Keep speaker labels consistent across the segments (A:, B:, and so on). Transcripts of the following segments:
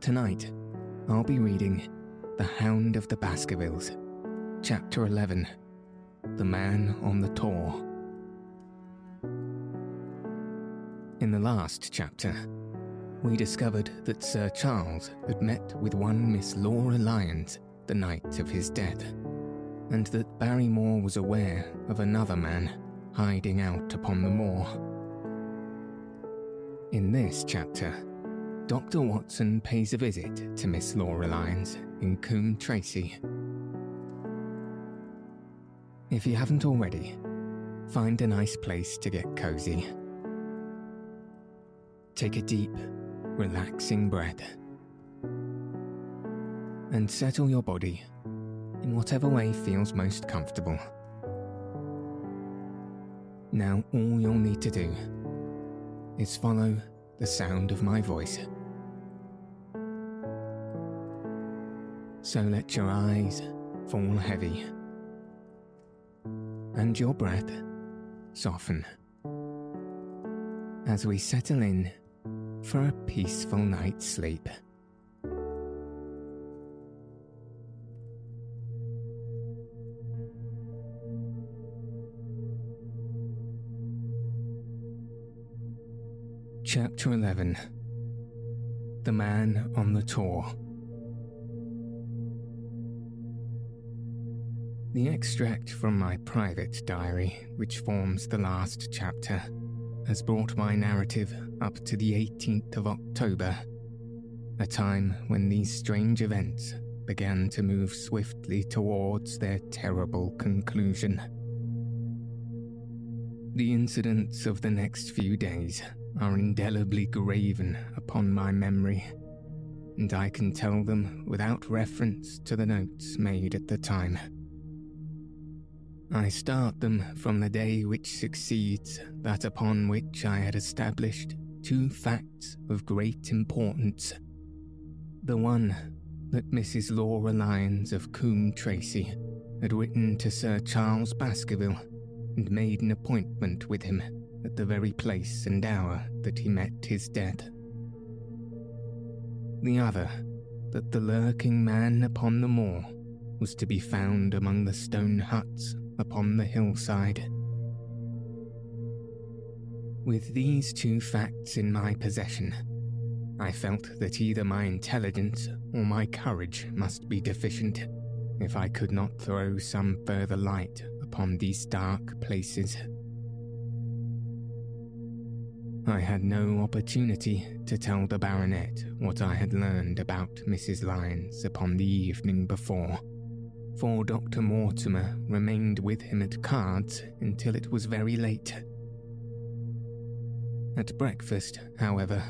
A: Tonight, I'll be reading The Hound of the Baskervilles, Chapter 11 The Man on the Tor. In the last chapter, we discovered that Sir Charles had met with one Miss Laura Lyons the night of his death, and that Barrymore was aware of another man hiding out upon the moor. In this chapter, Dr. Watson pays a visit to Miss Laura Lyons in Coombe Tracey. If you haven't already, find a nice place to get cozy. Take a deep, relaxing breath and settle your body in whatever way feels most comfortable. Now, all you'll need to do is follow the sound of my voice. So let your eyes fall heavy and your breath soften as we settle in for a peaceful night's sleep. Chapter 11 The Man on the Tor. The extract from my private diary, which forms the last chapter, has brought my narrative up to the 18th of October, a time when these strange events began to move swiftly towards their terrible conclusion. The incidents of the next few days are indelibly graven upon my memory, and I can tell them without reference to the notes made at the time. I start them from the day which succeeds that upon which I had established two facts of great importance. The one, that Mrs. Laura Lyons of Coombe Tracey had written to Sir Charles Baskerville and made an appointment with him at the very place and hour that he met his death. The other, that the lurking man upon the moor was to be found among the stone huts upon the hillside. With these two facts in my possession, I felt that either my intelligence or my courage must be deficient if I could not throw some further light upon these dark places. I had no opportunity to tell the baronet what I had learned about Mrs. Lyons upon the evening before for Dr. Mortimer remained with him at cards until it was very late. At breakfast, however,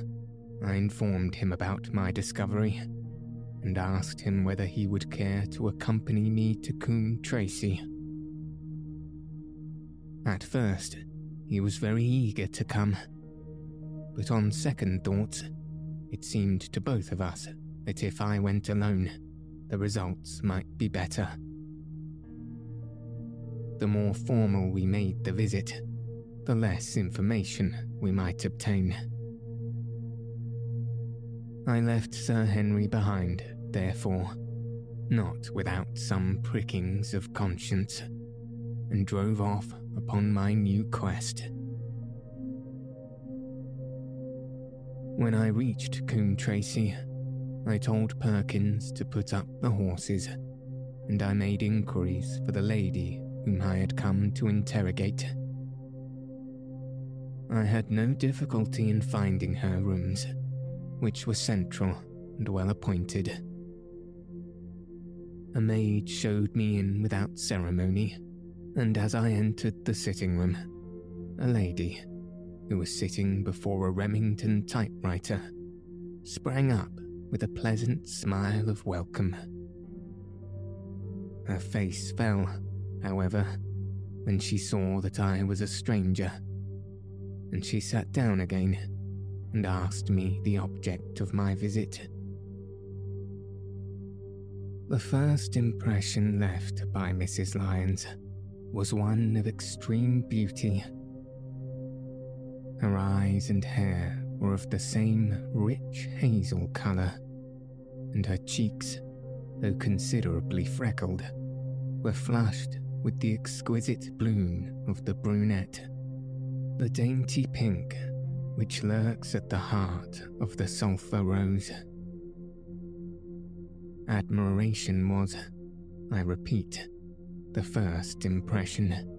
A: I informed him about my discovery and asked him whether he would care to accompany me to Coombe Tracey. At first, he was very eager to come, but on second thoughts, it seemed to both of us that if I went alone, the results might be better. The more formal we made the visit, the less information we might obtain. I left Sir Henry behind, therefore, not without some prickings of conscience, and drove off upon my new quest. When I reached Coombe Tracey, I told Perkins to put up the horses, and I made inquiries for the lady whom I had come to interrogate. I had no difficulty in finding her rooms, which were central and well appointed. A maid showed me in without ceremony, and as I entered the sitting room, a lady, who was sitting before a Remington typewriter, sprang up with a pleasant smile of welcome. Her face fell, however, when she saw that I was a stranger, and she sat down again and asked me the object of my visit. The first impression left by Mrs. Lyons was one of extreme beauty. Her eyes and hair were of the same rich hazel colour, and her cheeks, though considerably freckled, were flushed with the exquisite bloom of the brunette, the dainty pink which lurks at the heart of the sulphur rose. Admiration was, I repeat, the first impression.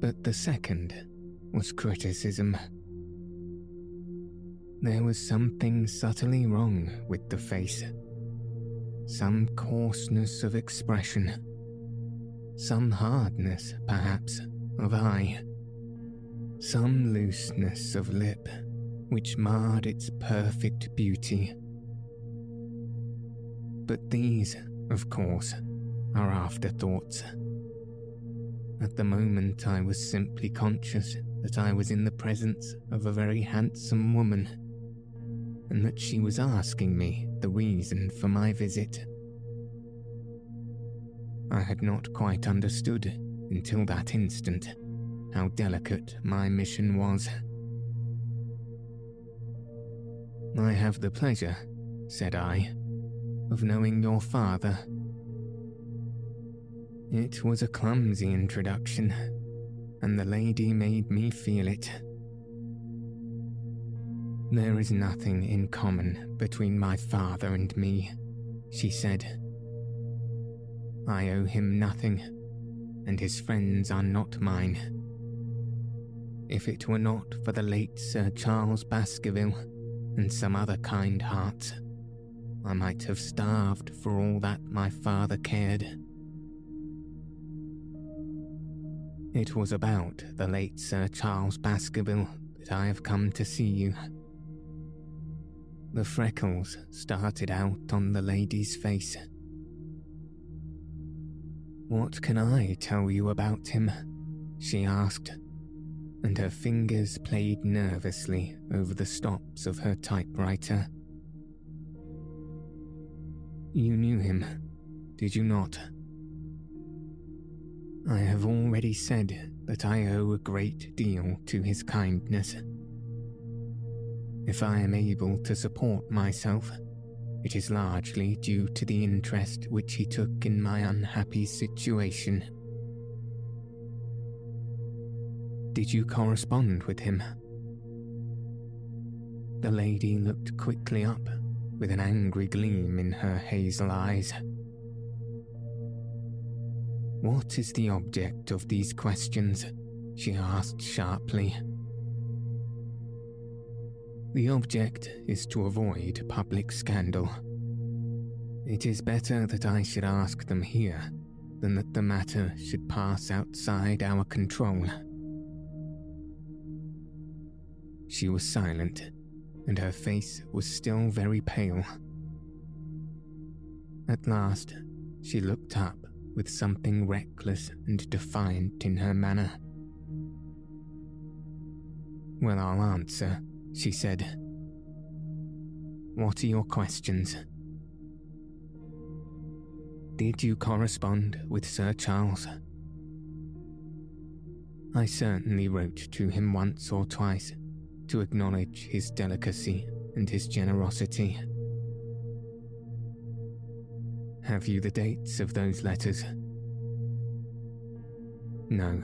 A: But the second was criticism. There was something subtly wrong with the face, some coarseness of expression, some hardness, perhaps, of eye, some looseness of lip which marred its perfect beauty. But these, of course, are afterthoughts. At the moment, I was simply conscious that I was in the presence of a very handsome woman, and that she was asking me the reason for my visit. I had not quite understood until that instant how delicate my mission was. I have the pleasure, said I, of knowing your father it was a clumsy introduction, and the lady made me feel it. There is nothing in common between my father and me, she said. I owe him nothing, and his friends are not mine. If it were not for the late Sir Charles Baskerville and some other kind hearts, I might have starved for all that my father cared. It was about the late Sir Charles Baskerville that I have come to see you. The freckles started out on the lady's face. What can I tell you about him? she asked, and her fingers played nervously over the stops of her typewriter. You knew him, did you not? I have already said that I owe a great deal to his kindness. If I am able to support myself, it is largely due to the interest which he took in my unhappy situation. Did you correspond with him? The lady looked quickly up with an angry gleam in her hazel eyes. What is the object of these questions? she asked sharply. The object is to avoid public scandal. It is better that I should ask them here than that the matter should pass outside our control. She was silent, and her face was still very pale. At last, she looked up with something reckless and defiant in her manner. Well, I'll answer, she said. What are your questions? Did you correspond with Sir Charles? I certainly wrote to him once or twice to acknowledge his delicacy and his generosity. Have you the dates of those letters? No.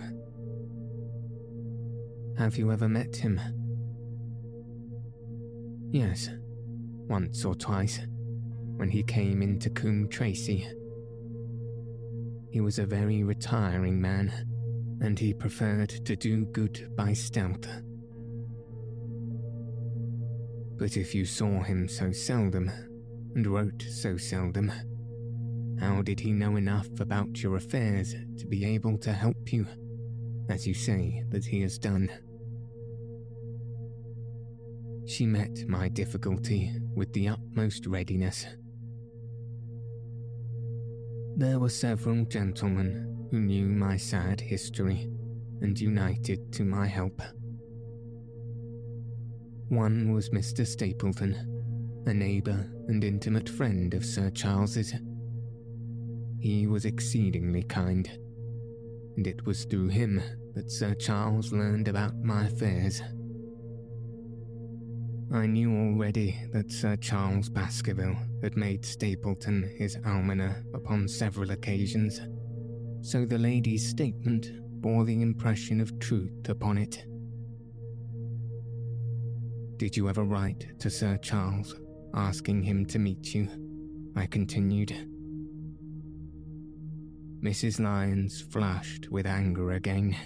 A: Have you ever met him? Yes, once or twice, when he came into Coombe Tracey. He was a very retiring man, and he preferred to do good by stealth. But if you saw him so seldom, and wrote so seldom, how did he know enough about your affairs to be able to help you, as you say that he has done? She met my difficulty with the utmost readiness. There were several gentlemen who knew my sad history and united to my help. One was Mr. Stapleton, a neighbour and intimate friend of Sir Charles's. He was exceedingly kind, and it was through him that Sir Charles learned about my affairs. I knew already that Sir Charles Baskerville had made Stapleton his almoner upon several occasions, so the lady's statement bore the impression of truth upon it. Did you ever write to Sir Charles asking him to meet you? I continued. Mrs. Lyons flushed with anger again.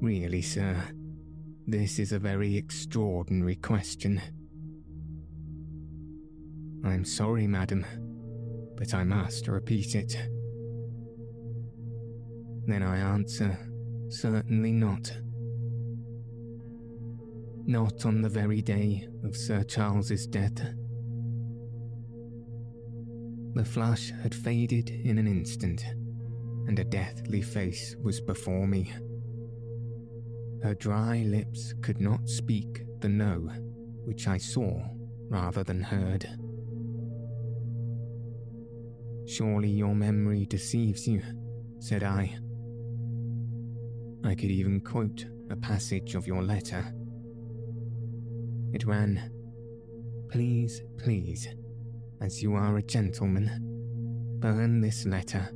A: Really, sir, this is a very extraordinary question. I'm sorry, madam, but I must repeat it. Then I answer, certainly not. Not on the very day of Sir Charles's death. The flush had faded in an instant, and a deathly face was before me. Her dry lips could not speak the no, which I saw rather than heard. Surely your memory deceives you, said I. I could even quote a passage of your letter. It ran, Please, please, as you are a gentleman, burn this letter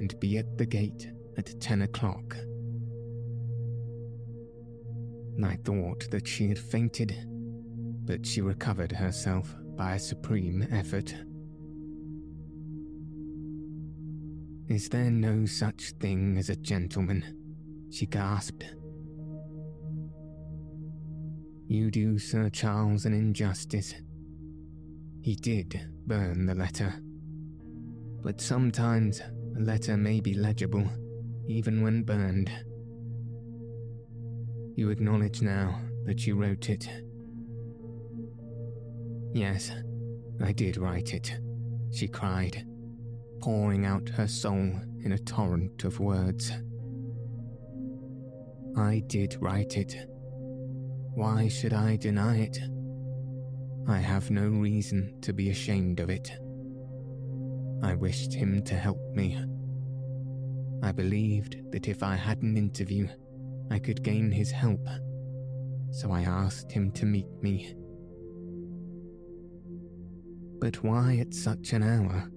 A: and be at the gate at ten o'clock. I thought that she had fainted, but she recovered herself by a supreme effort. Is there no such thing as a gentleman? She gasped. You do Sir Charles an injustice. He did burn the letter. But sometimes a letter may be legible, even when burned. You acknowledge now that you wrote it. Yes, I did write it, she cried, pouring out her soul in a torrent of words. I did write it. Why should I deny it? I have no reason to be ashamed of it. I wished him to help me. I believed that if I had an interview, I could gain his help, so I asked him to meet me. But why at such an hour?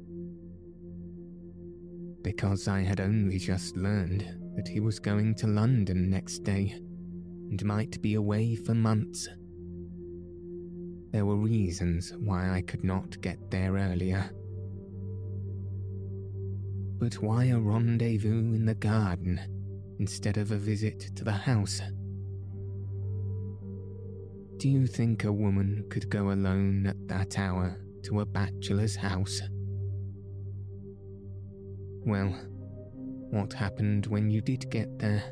A: Because I had only just learned that he was going to London next day and might be away for months. There were reasons why I could not get there earlier. But why a rendezvous in the garden instead of a visit to the house. Do you think a woman could go alone at that hour to a bachelor's house? Well, what happened when you did get there?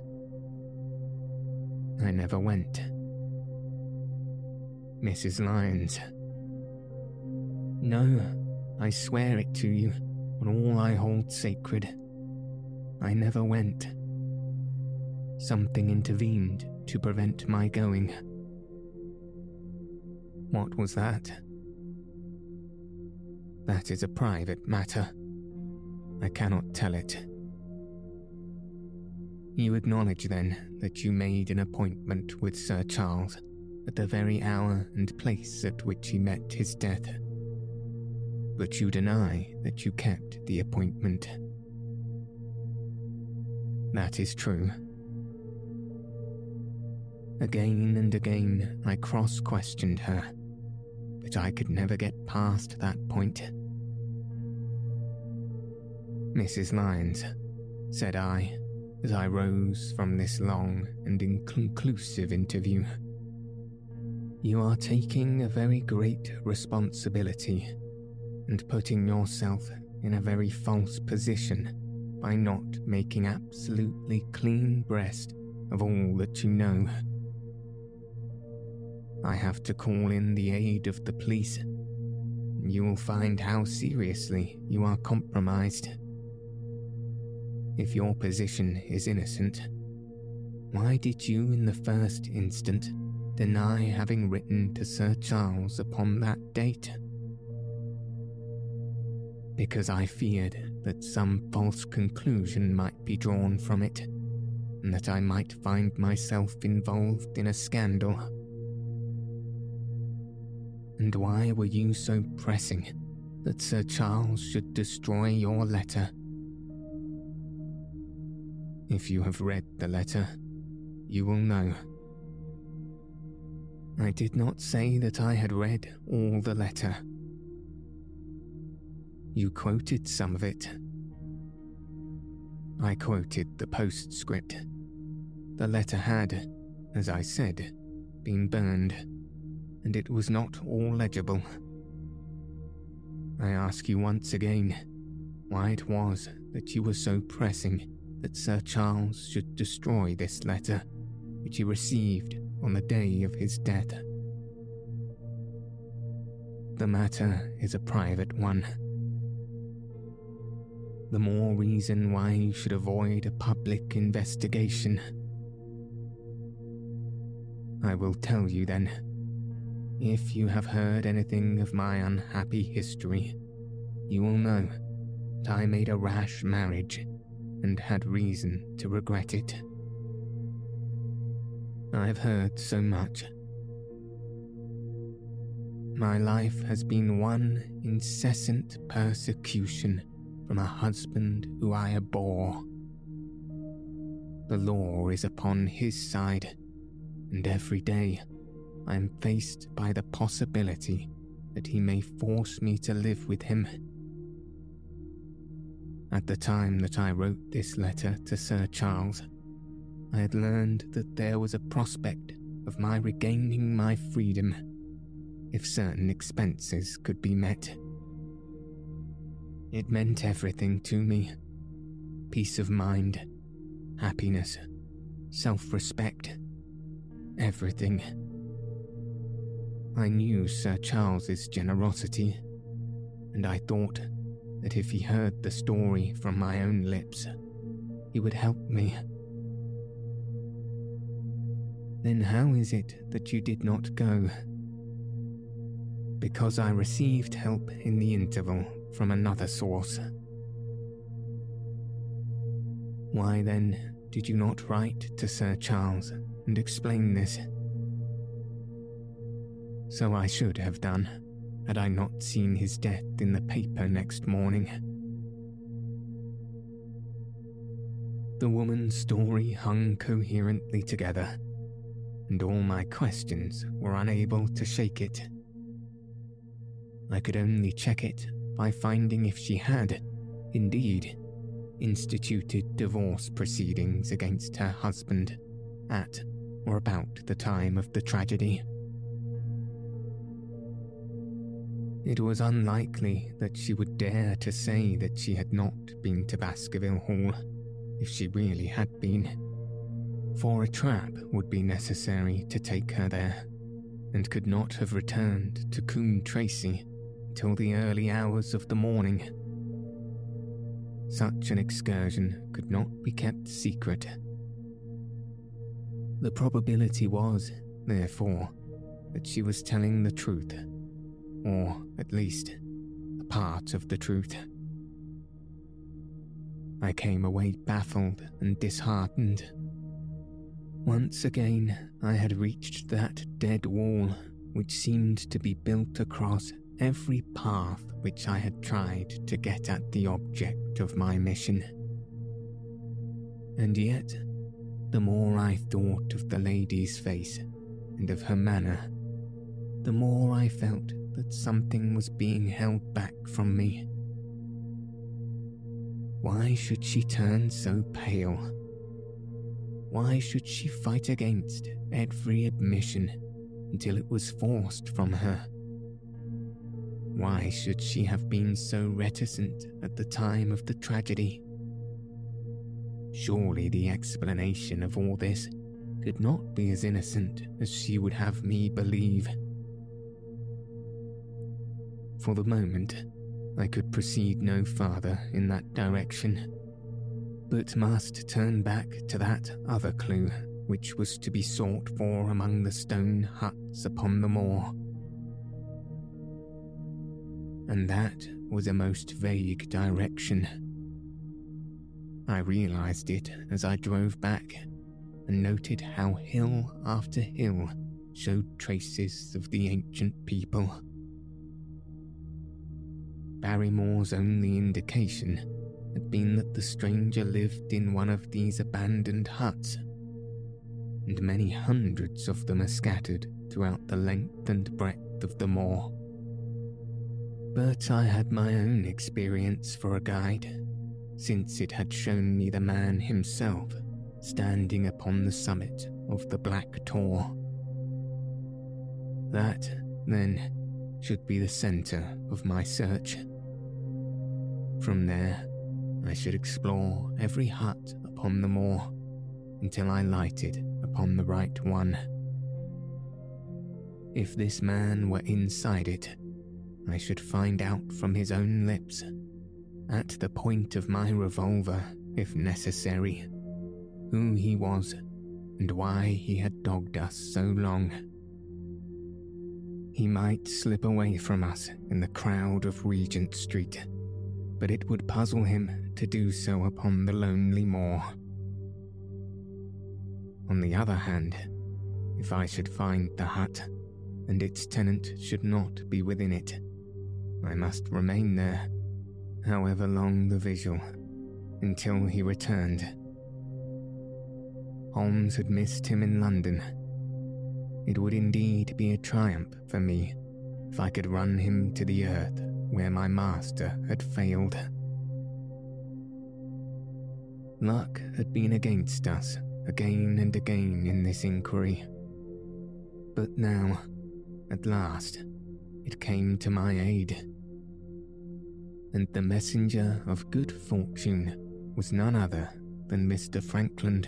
A: I never went. Mrs. Lyons. No, I swear it to you on all I hold sacred. I never went. Something intervened to prevent my going. What was that? That is a private matter. I cannot tell it. You acknowledge then that you made an appointment with Sir Charles at the very hour and place at which he met his death. But you deny that you kept the appointment. That is true. Again and again I cross questioned her, but I could never get past that point. Mrs. Lyons, said I, as I rose from this long and inconclusive interview, you are taking a very great responsibility and putting yourself in a very false position by not making absolutely clean breast of all that you know. I have to call in the aid of the police. You will find how seriously you are compromised. If your position is innocent, why did you, in the first instant, deny having written to Sir Charles upon that date? Because I feared that some false conclusion might be drawn from it, and that I might find myself involved in a scandal. And why were you so pressing that Sir Charles should destroy your letter? If you have read the letter, you will know. I did not say that I had read all the letter. You quoted some of it. I quoted the postscript. The letter had, as I said, been burned, and it was not all legible. I ask you once again why it was that you were so pressing that Sir Charles should destroy this letter, which he received on the day of his death. The matter is a private one. The more reason why you should avoid a public investigation. I will tell you then, if you have heard anything of my unhappy history, you will know that I made a rash marriage and had reason to regret it. I've heard so much. My life has been one incessant persecution from a husband who I abhor. The law is upon his side, and every day I am faced by the possibility that he may force me to live with him at the time that I wrote this letter to Sir Charles, I had learned that there was a prospect of my regaining my freedom if certain expenses could be met. It meant everything to me peace of mind, happiness, self respect, everything. I knew Sir Charles's generosity, and I thought that if he heard the story from my own lips, he would help me. Then how is it that you did not go? Because I received help in the interval from another source. Why then did you not write to Sir Charles and explain this? So I should have done had I not seen his death in the paper next morning. The woman's story hung coherently together, and all my questions were unable to shake it. I could only check it by finding if she had, indeed, instituted divorce proceedings against her husband at or about the time of the tragedy. It was unlikely that she would dare to say that she had not been to Baskerville Hall, if she really had been. For a trap would be necessary to take her there, and could not have returned to Coombe Tracey till the early hours of the morning. Such an excursion could not be kept secret. The probability was, therefore, that she was telling the truth or at least a part of the truth. I came away baffled and disheartened. Once again, I had reached that dead wall which seemed to be built across every path which I had tried to get at the object of my mission. And yet, the more I thought of the lady's face and of her manner, the more I felt that something was being held back from me. Why should she turn so pale? Why should she fight against every admission until it was forced from her? Why should she have been so reticent at the time of the tragedy? Surely the explanation of all this could not be as innocent as she would have me believe. For the moment, I could proceed no farther in that direction, but must turn back to that other clue which was to be sought for among the stone huts upon the moor. And that was a most vague direction. I realized it as I drove back and noted how hill after hill showed traces of the ancient people. Barrymore's only indication had been that the stranger lived in one of these abandoned huts, and many hundreds of them are scattered throughout the length and breadth of the moor. But I had my own experience for a guide, since it had shown me the man himself standing upon the summit of the Black Tor. That, then, should be the centre of my search. From there, I should explore every hut upon the moor until I lighted upon the right one. If this man were inside it, I should find out from his own lips, at the point of my revolver, if necessary, who he was and why he had dogged us so long. He might slip away from us in the crowd of Regent Street but it would puzzle him to do so upon the lonely moor. On the other hand, if I should find the hut, and its tenant should not be within it, I must remain there, however long the vigil, until he returned. Holmes had missed him in London. It would indeed be a triumph for me if I could run him to the earth where my master had failed. Luck had been against us again and again in this inquiry. But now, at last, it came to my aid. And the messenger of good fortune was none other than Mr. Frankland,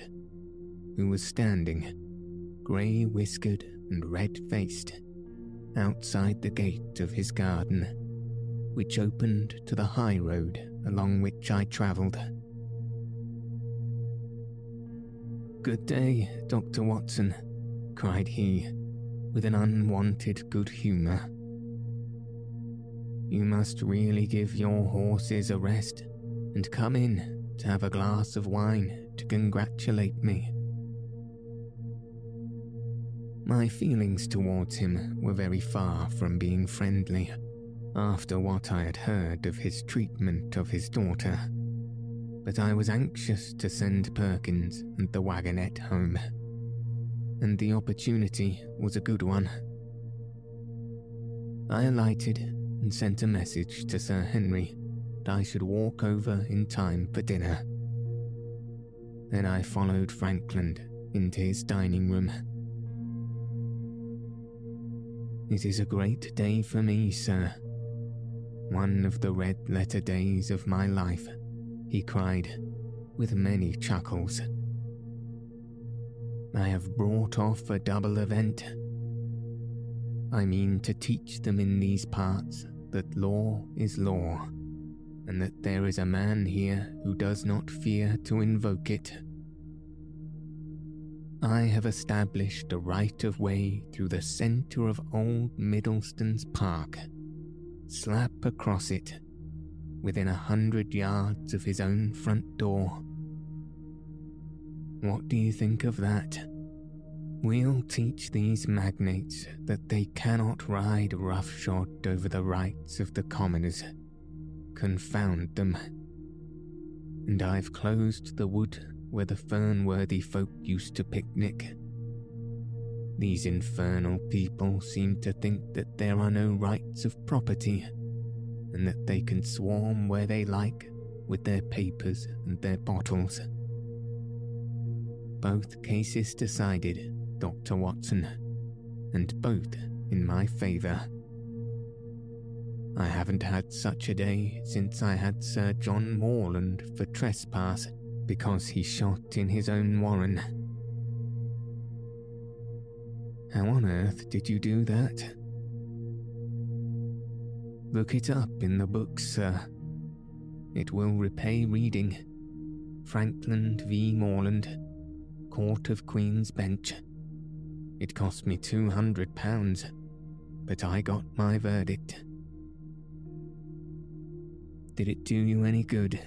A: who was standing, grey whiskered and red faced, outside the gate of his garden which opened to the high road along which I travelled. Good day, Dr. Watson, cried he, with an unwanted good humour. You must really give your horses a rest and come in to have a glass of wine to congratulate me. My feelings towards him were very far from being friendly after what I had heard of his treatment of his daughter, but I was anxious to send Perkins and the wagonette home, and the opportunity was a good one. I alighted and sent a message to Sir Henry that I should walk over in time for dinner. Then I followed Frankland into his dining room. It is a great day for me, sir, one of the red letter days of my life, he cried, with many chuckles. I have brought off a double event. I mean to teach them in these parts that law is law, and that there is a man here who does not fear to invoke it. I have established a right of way through the centre of old Middleton's Park slap across it, within a hundred yards of his own front door. What do you think of that? We'll teach these magnates that they cannot ride roughshod over the rights of the commoners. Confound them. And I've closed the wood where the Fernworthy folk used to picnic. These infernal people seem to think that there are no rights of property, and that they can swarm where they like with their papers and their bottles. Both cases decided, Dr. Watson, and both in my favour. I haven't had such a day since I had Sir John Morland for trespass because he shot in his own warren How on earth did you do that? Look it up in the books, sir. It will repay reading. Frankland v. Morland, Court of Queen's Bench. It cost me two hundred pounds, but I got my verdict. Did it do you any good?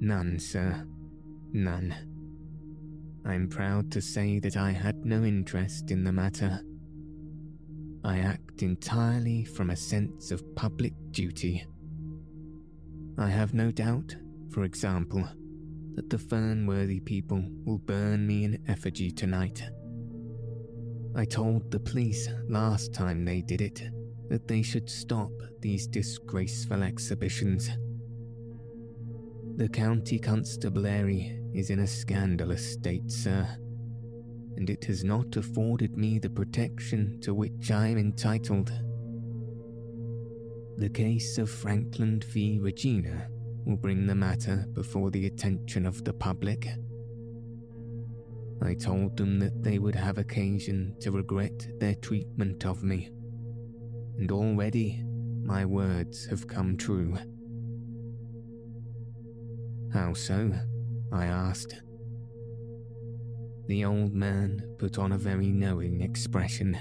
A: None, sir. None. I'm proud to say that I had no interest in the matter. I act entirely from a sense of public duty. I have no doubt, for example, that the Fernworthy people will burn me in effigy tonight. I told the police last time they did it that they should stop these disgraceful exhibitions. The county constabulary is in a scandalous state, sir, and it has not afforded me the protection to which I am entitled. The case of Frankland v. Regina will bring the matter before the attention of the public. I told them that they would have occasion to regret their treatment of me, and already my words have come true. How so? I asked. The old man put on a very knowing expression.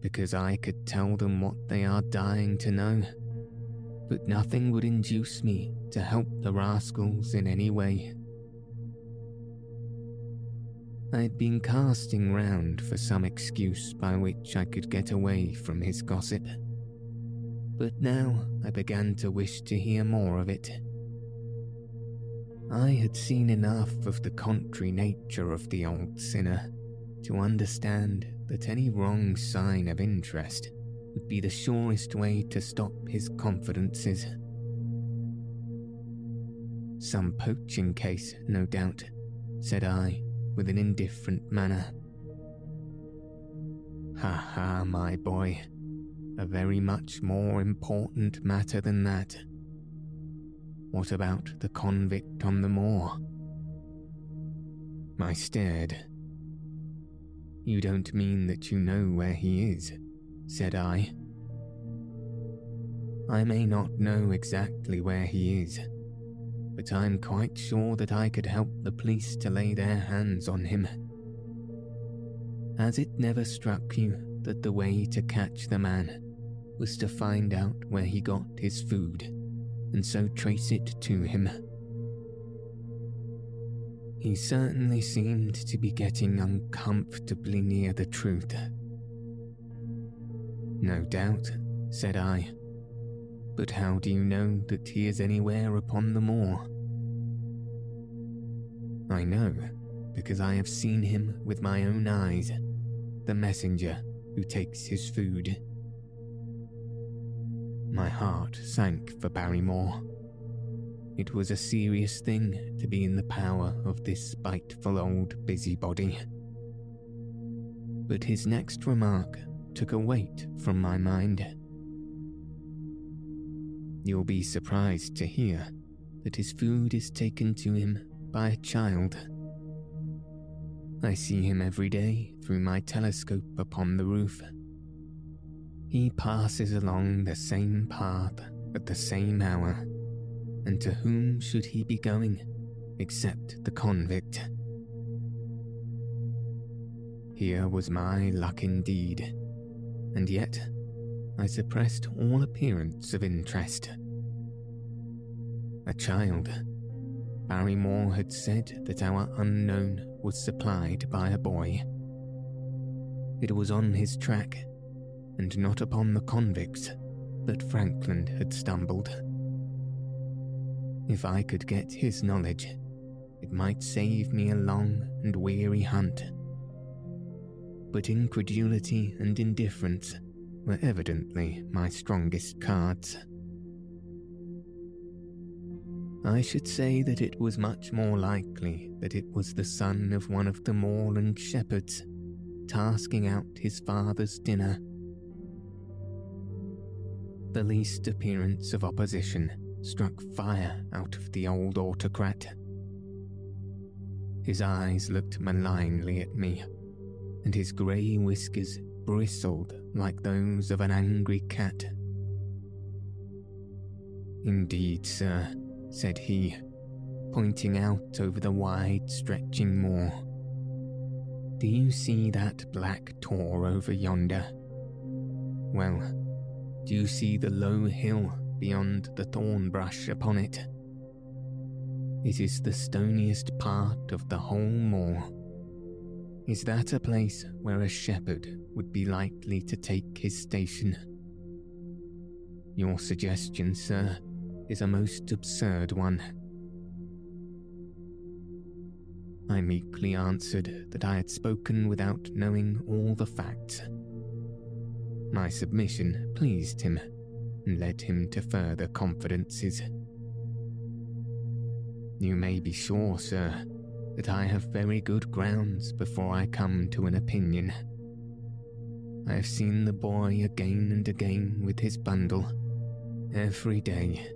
A: Because I could tell them what they are dying to know, but nothing would induce me to help the rascals in any way. I had been casting round for some excuse by which I could get away from his gossip but now I began to wish to hear more of it. I had seen enough of the contrary nature of the old sinner to understand that any wrong sign of interest would be the surest way to stop his confidences. Some poaching case, no doubt, said I, with an indifferent manner. Ha ha, my boy, a very much more important matter than that. What about the convict on the moor? I stared. You don't mean that you know where he is, said I. I may not know exactly where he is, but I'm quite sure that I could help the police to lay their hands on him. Has it never struck you that the way to catch the man was to find out where he got his food and so trace it to him. He certainly seemed to be getting uncomfortably near the truth. No doubt, said I. But how do you know that he is anywhere upon the moor? I know, because I have seen him with my own eyes, the messenger who takes his food. My heart sank for Barrymore. It was a serious thing to be in the power of this spiteful old busybody. But his next remark took a weight from my mind. You'll be surprised to hear that his food is taken to him by a child. I see him every day through my telescope upon the roof he passes along the same path at the same hour, and to whom should he be going except the convict? Here was my luck indeed, and yet I suppressed all appearance of interest. A child. Barrymore had said that our unknown was supplied by a boy. It was on his track and not upon the convicts that Frankland had stumbled. If I could get his knowledge, it might save me a long and weary hunt. But incredulity and indifference were evidently my strongest cards. I should say that it was much more likely that it was the son of one of the moorland shepherds tasking out his father's dinner the least appearance of opposition struck fire out of the old autocrat. His eyes looked malignly at me, and his grey whiskers bristled like those of an angry cat. Indeed, sir, said he, pointing out over the wide stretching moor. Do you see that black tor over yonder? Well, do you see the low hill beyond the thorn brush upon it? It is the stoniest part of the whole moor. Is that a place where a shepherd would be likely to take his station? Your suggestion, sir, is a most absurd one. I meekly answered that I had spoken without knowing all the facts. My submission pleased him and led him to further confidences. You may be sure, sir, that I have very good grounds before I come to an opinion. I have seen the boy again and again with his bundle, every day,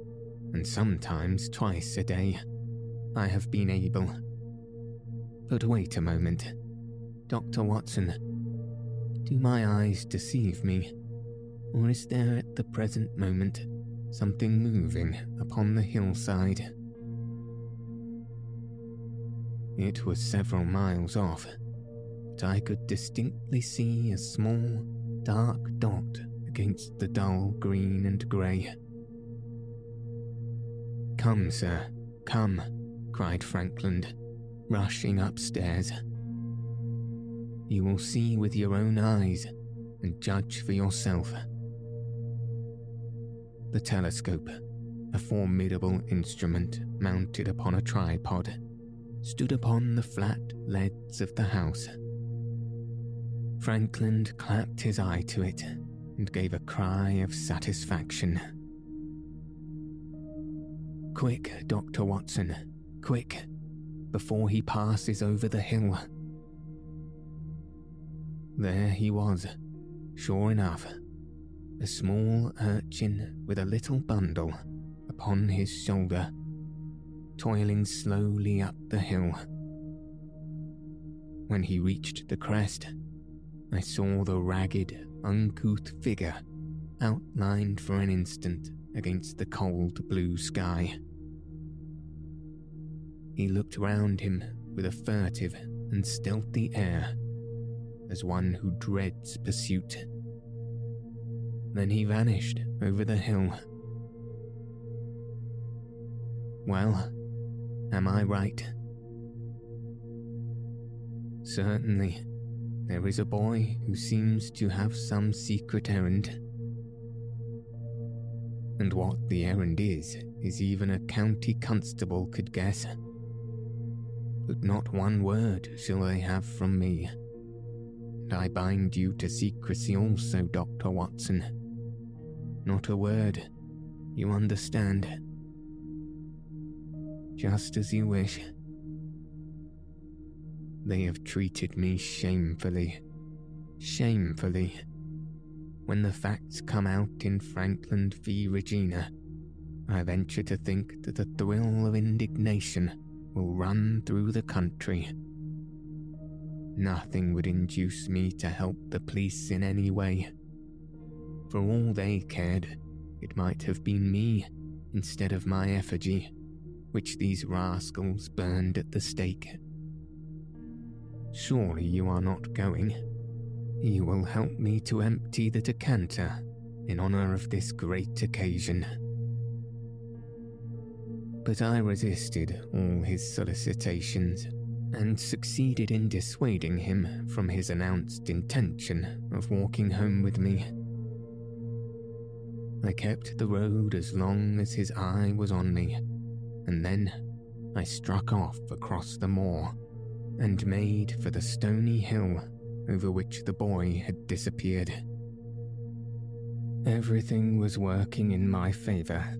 A: and sometimes twice a day. I have been able. But wait a moment. Dr. Watson, do my eyes deceive me? Or is there at the present moment something moving upon the hillside? It was several miles off, but I could distinctly see a small, dark dot against the dull green and grey. Come, sir, come, cried Frankland, rushing upstairs. You will see with your own eyes and judge for yourself. The telescope, a formidable instrument mounted upon a tripod, stood upon the flat leads of the house. Frankland clapped his eye to it and gave a cry of satisfaction. Quick, Dr. Watson, quick, before he passes over the hill. There he was, sure enough, a small urchin with a little bundle upon his shoulder toiling slowly up the hill. When he reached the crest, I saw the ragged, uncouth figure outlined for an instant against the cold blue sky. He looked round him with a furtive and stealthy air, as one who dreads pursuit. Then he vanished over the hill. Well, Am I right? Certainly, there is a boy who seems to have some secret errand. And what the errand is, is even a county constable could guess. But not one word shall they have from me. I bind you to secrecy also, Dr. Watson. Not a word, you understand just as you wish. They have treated me shamefully, shamefully. When the facts come out in Frankland v. Regina, I venture to think that a thrill of indignation will run through the country. Nothing would induce me to help the police in any way. For all they cared, it might have been me instead of my effigy which these rascals burned at the stake. Surely you are not going. You will help me to empty the decanter in honour of this great occasion. But I resisted all his solicitations and succeeded in dissuading him from his announced intention of walking home with me. I kept the road as long as his eye was on me and then I struck off across the moor and made for the stony hill over which the boy had disappeared. Everything was working in my favour,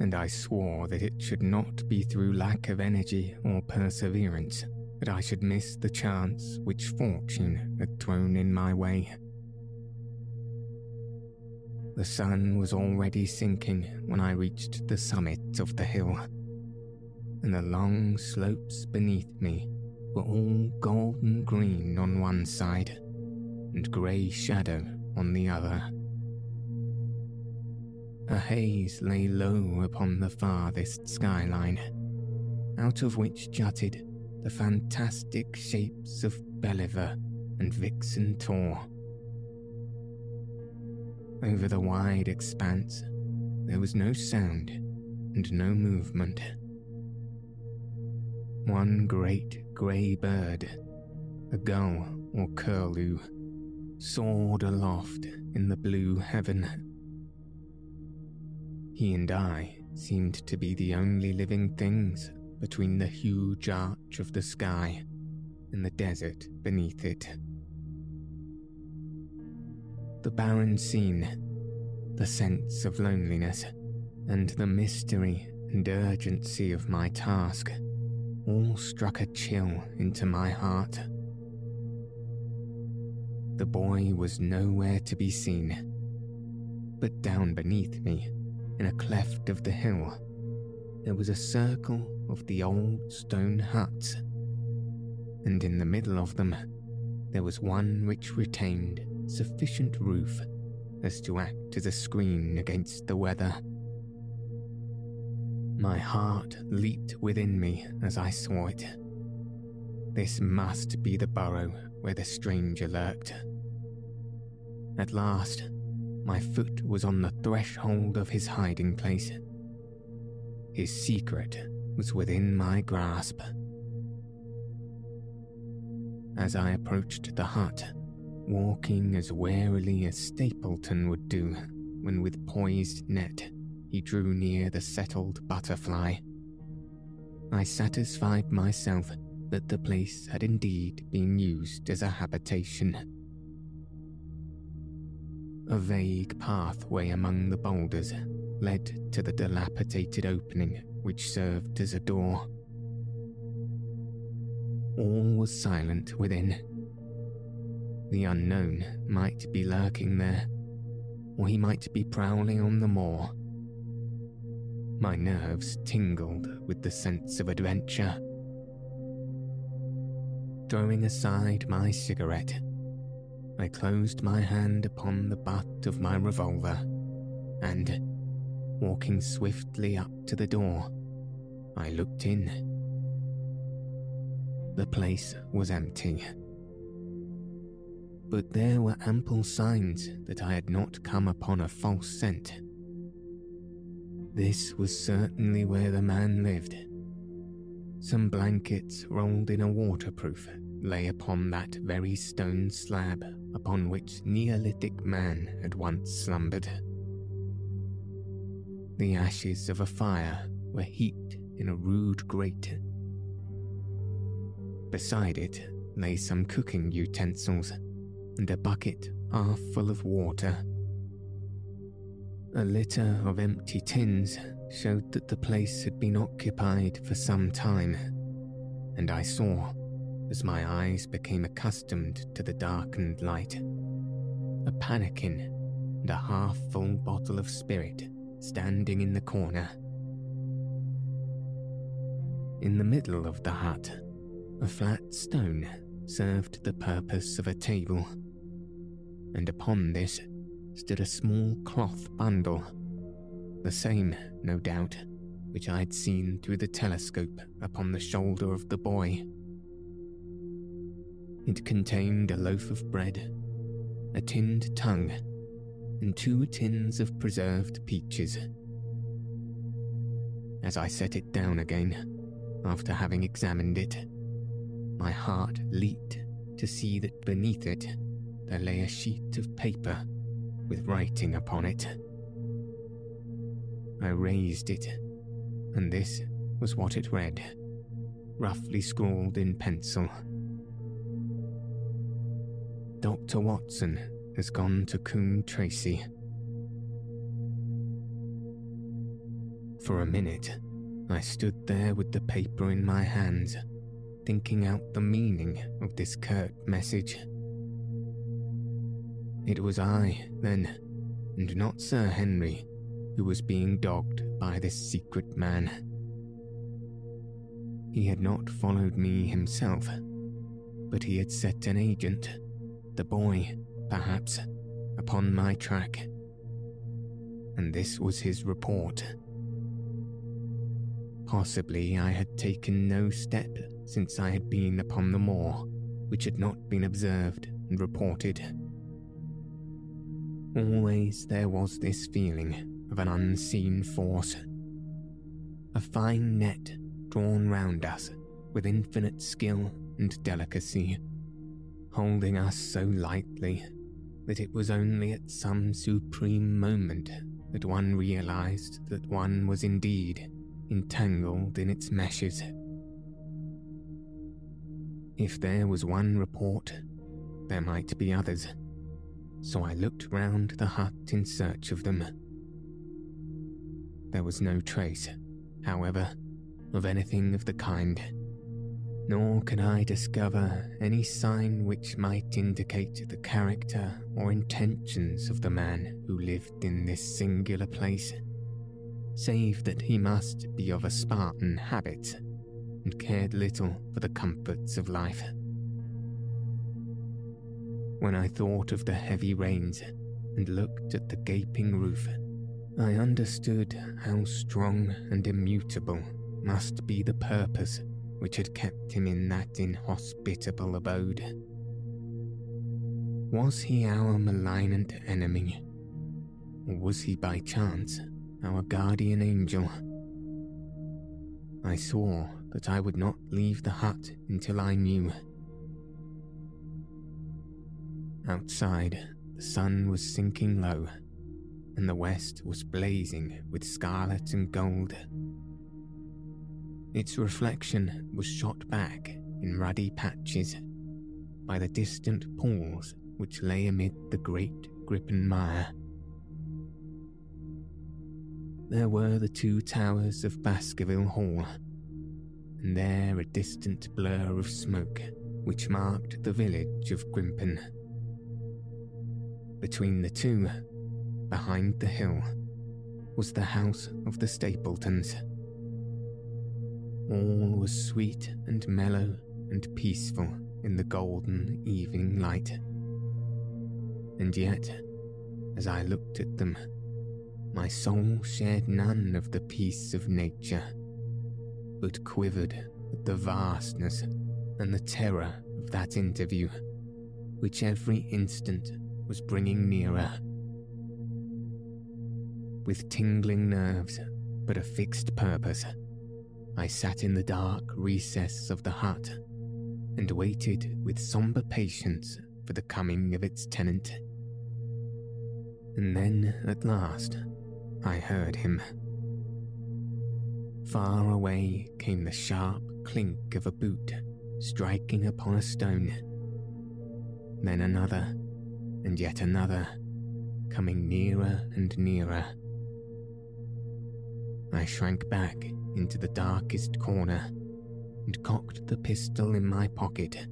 A: and I swore that it should not be through lack of energy or perseverance that I should miss the chance which fortune had thrown in my way. The sun was already sinking when I reached the summit of the hill, and the long slopes beneath me were all golden green on one side and grey shadow on the other. A haze lay low upon the farthest skyline, out of which jutted the fantastic shapes of Belliver and Vixen Tor. Over the wide expanse, there was no sound and no movement. One great grey bird, a gull or curlew, soared aloft in the blue heaven. He and I seemed to be the only living things between the huge arch of the sky and the desert beneath it. The barren scene, the sense of loneliness, and the mystery and urgency of my task all struck a chill into my heart. The boy was nowhere to be seen, but down beneath me, in a cleft of the hill, there was a circle of the old stone huts, and in the middle of them, there was one which retained sufficient roof as to act as a screen against the weather. My heart leaped within me as I saw it. This must be the burrow where the stranger lurked. At last, my foot was on the threshold of his hiding place. His secret was within my grasp. As I approached the hut, walking as warily as Stapleton would do when with poised net he drew near the settled butterfly. I satisfied myself that the place had indeed been used as a habitation. A vague pathway among the boulders led to the dilapidated opening which served as a door. All was silent within. The unknown might be lurking there, or he might be prowling on the moor my nerves tingled with the sense of adventure. Throwing aside my cigarette, I closed my hand upon the butt of my revolver and, walking swiftly up to the door, I looked in. The place was empty. But there were ample signs that I had not come upon a false scent. This was certainly where the man lived. Some blankets rolled in a waterproof lay upon that very stone slab upon which Neolithic man had once slumbered. The ashes of a fire were heaped in a rude grate. Beside it lay some cooking utensils and a bucket half full of water. A litter of empty tins showed that the place had been occupied for some time, and I saw, as my eyes became accustomed to the darkened light, a pannikin and a half full bottle of spirit standing in the corner. In the middle of the hut, a flat stone served the purpose of a table, and upon this stood a small cloth bundle, the same, no doubt, which I had seen through the telescope upon the shoulder of the boy. It contained a loaf of bread, a tinned tongue, and two tins of preserved peaches. As I set it down again, after having examined it, my heart leaped to see that beneath it there lay a sheet of paper with writing upon it. I raised it, and this was what it read, roughly scrawled in pencil. Dr. Watson has gone to Coombe Tracey. For a minute, I stood there with the paper in my hands, thinking out the meaning of this curt message. It was I, then, and not Sir Henry, who was being dogged by this secret man. He had not followed me himself, but he had set an agent, the boy, perhaps, upon my track. And this was his report. Possibly I had taken no step since I had been upon the moor which had not been observed and reported. Always there was this feeling of an unseen force, a fine net drawn round us with infinite skill and delicacy, holding us so lightly that it was only at some supreme moment that one realized that one was indeed entangled in its meshes. If there was one report, there might be others, so I looked round the hut in search of them. There was no trace, however, of anything of the kind, nor could I discover any sign which might indicate the character or intentions of the man who lived in this singular place save that he must be of a Spartan habit and cared little for the comforts of life. When I thought of the heavy rains and looked at the gaping roof, I understood how strong and immutable must be the purpose which had kept him in that inhospitable abode. Was he our malignant enemy? Or was he by chance our guardian angel. I swore that I would not leave the hut until I knew. Outside, the sun was sinking low, and the west was blazing with scarlet and gold. Its reflection was shot back in ruddy patches by the distant pools which lay amid the great Grimpen mire. There were the two towers of Baskerville Hall, and there a distant blur of smoke which marked the village of Grimpen. Between the two, behind the hill, was the house of the Stapletons. All was sweet and mellow and peaceful in the golden evening light. And yet, as I looked at them, my soul shared none of the peace of nature, but quivered at the vastness and the terror of that interview, which every instant was bringing nearer. With tingling nerves, but a fixed purpose, I sat in the dark recess of the hut and waited with somber patience for the coming of its tenant. And then, at last, I heard him. Far away came the sharp clink of a boot striking upon a stone. Then another, and yet another, coming nearer and nearer. I shrank back into the darkest corner and cocked the pistol in my pocket,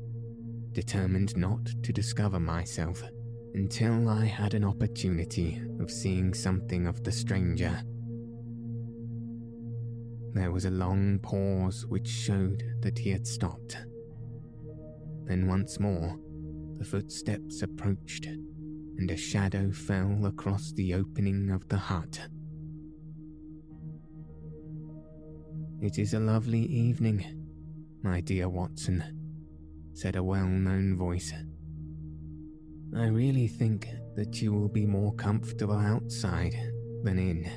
A: determined not to discover myself until I had an opportunity of seeing something of the stranger. There was a long pause which showed that he had stopped. Then once more, the footsteps approached, and a shadow fell across the opening of the hut. It is a lovely evening, my dear Watson, said a well known voice I really think that you will be more comfortable outside than in.